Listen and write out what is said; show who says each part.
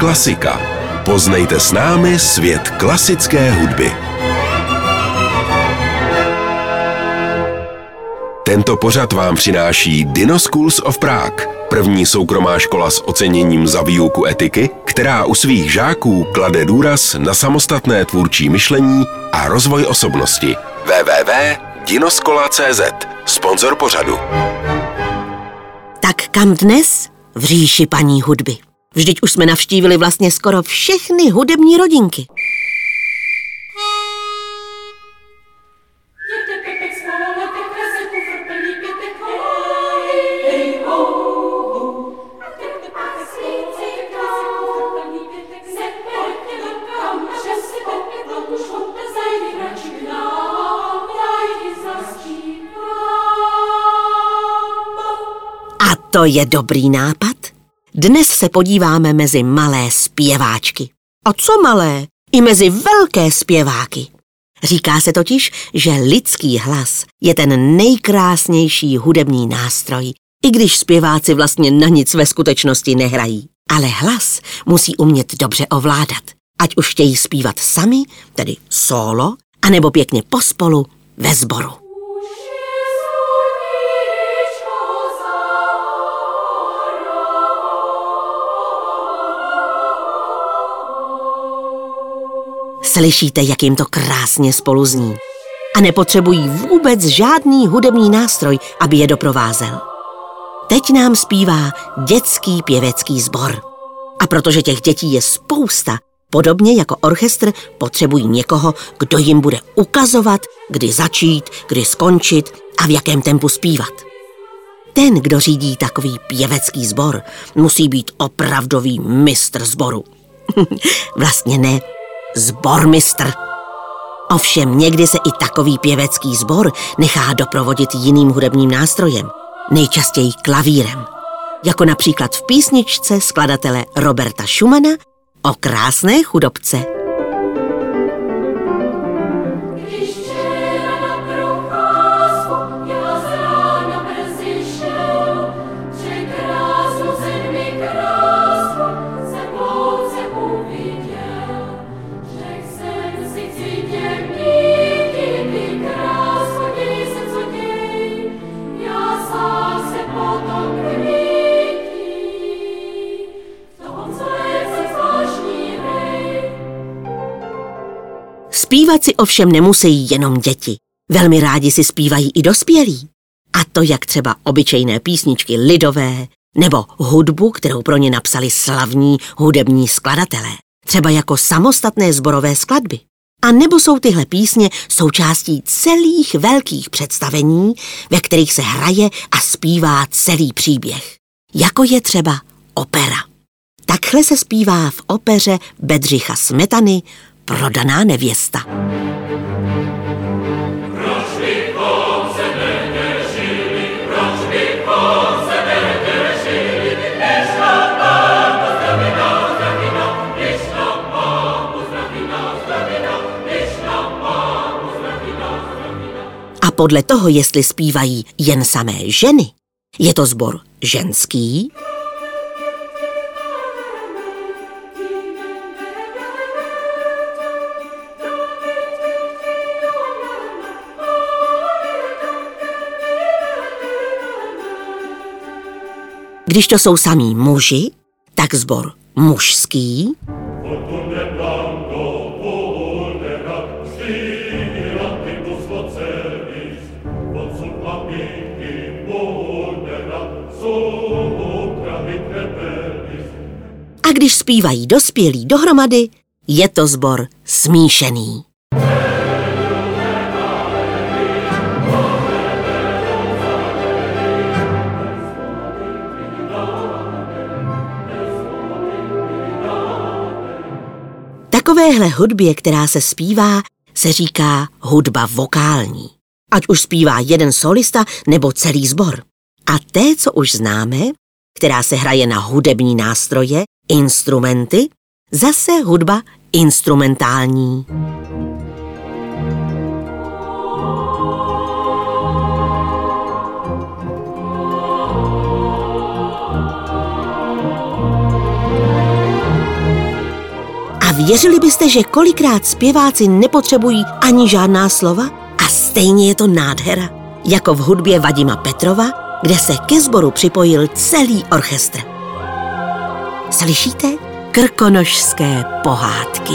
Speaker 1: Klasika. Poznejte s námi svět klasické hudby. Tento pořad vám přináší Dino Schools of Prague, první soukromá škola s oceněním za výuku etiky, která u svých žáků klade důraz na samostatné tvůrčí myšlení a rozvoj osobnosti. www.dinoskola.cz Sponzor pořadu.
Speaker 2: Tak kam dnes? V říši paní hudby. Vždyť už jsme navštívili vlastně skoro všechny hudební rodinky. A to je dobrý nápad. Dnes se podíváme mezi malé zpěváčky. A co malé? I mezi velké zpěváky. Říká se totiž, že lidský hlas je ten nejkrásnější hudební nástroj, i když zpěváci vlastně na nic ve skutečnosti nehrají. Ale hlas musí umět dobře ovládat, ať už chtějí zpívat sami, tedy solo, anebo pěkně pospolu ve sboru. Slyšíte, jak jim to krásně spolu zní. A nepotřebují vůbec žádný hudební nástroj, aby je doprovázel. Teď nám zpívá dětský pěvecký sbor. A protože těch dětí je spousta, podobně jako orchestr potřebují někoho, kdo jim bude ukazovat, kdy začít, kdy skončit a v jakém tempu zpívat. Ten, kdo řídí takový pěvecký sbor, musí být opravdový mistr sboru. vlastně ne, zbormistr. Ovšem někdy se i takový pěvecký sbor nechá doprovodit jiným hudebním nástrojem, nejčastěji klavírem. Jako například v písničce skladatele Roberta Schumana o krásné chudobce. Zpívat si ovšem nemusí jenom děti. Velmi rádi si zpívají i dospělí. A to jak třeba obyčejné písničky lidové, nebo hudbu, kterou pro ně napsali slavní hudební skladatelé. Třeba jako samostatné zborové skladby. A nebo jsou tyhle písně součástí celých velkých představení, ve kterých se hraje a zpívá celý příběh. Jako je třeba opera. Takhle se zpívá v opeře Bedřicha Smetany Prodaná nevěsta. A podle toho, jestli zpívají jen samé ženy, je to sbor ženský, Když to jsou samí muži, tak sbor mužský, a když zpívají dospělí dohromady, je to sbor smíšený. Takovéhle hudbě, která se zpívá, se říká hudba vokální. Ať už zpívá jeden solista nebo celý sbor. A té, co už známe, která se hraje na hudební nástroje, instrumenty, zase hudba instrumentální. Věřili byste, že kolikrát zpěváci nepotřebují ani žádná slova? A stejně je to nádhera. Jako v hudbě Vadima Petrova, kde se ke sboru připojil celý orchestr. Slyšíte? Krkonožské pohádky.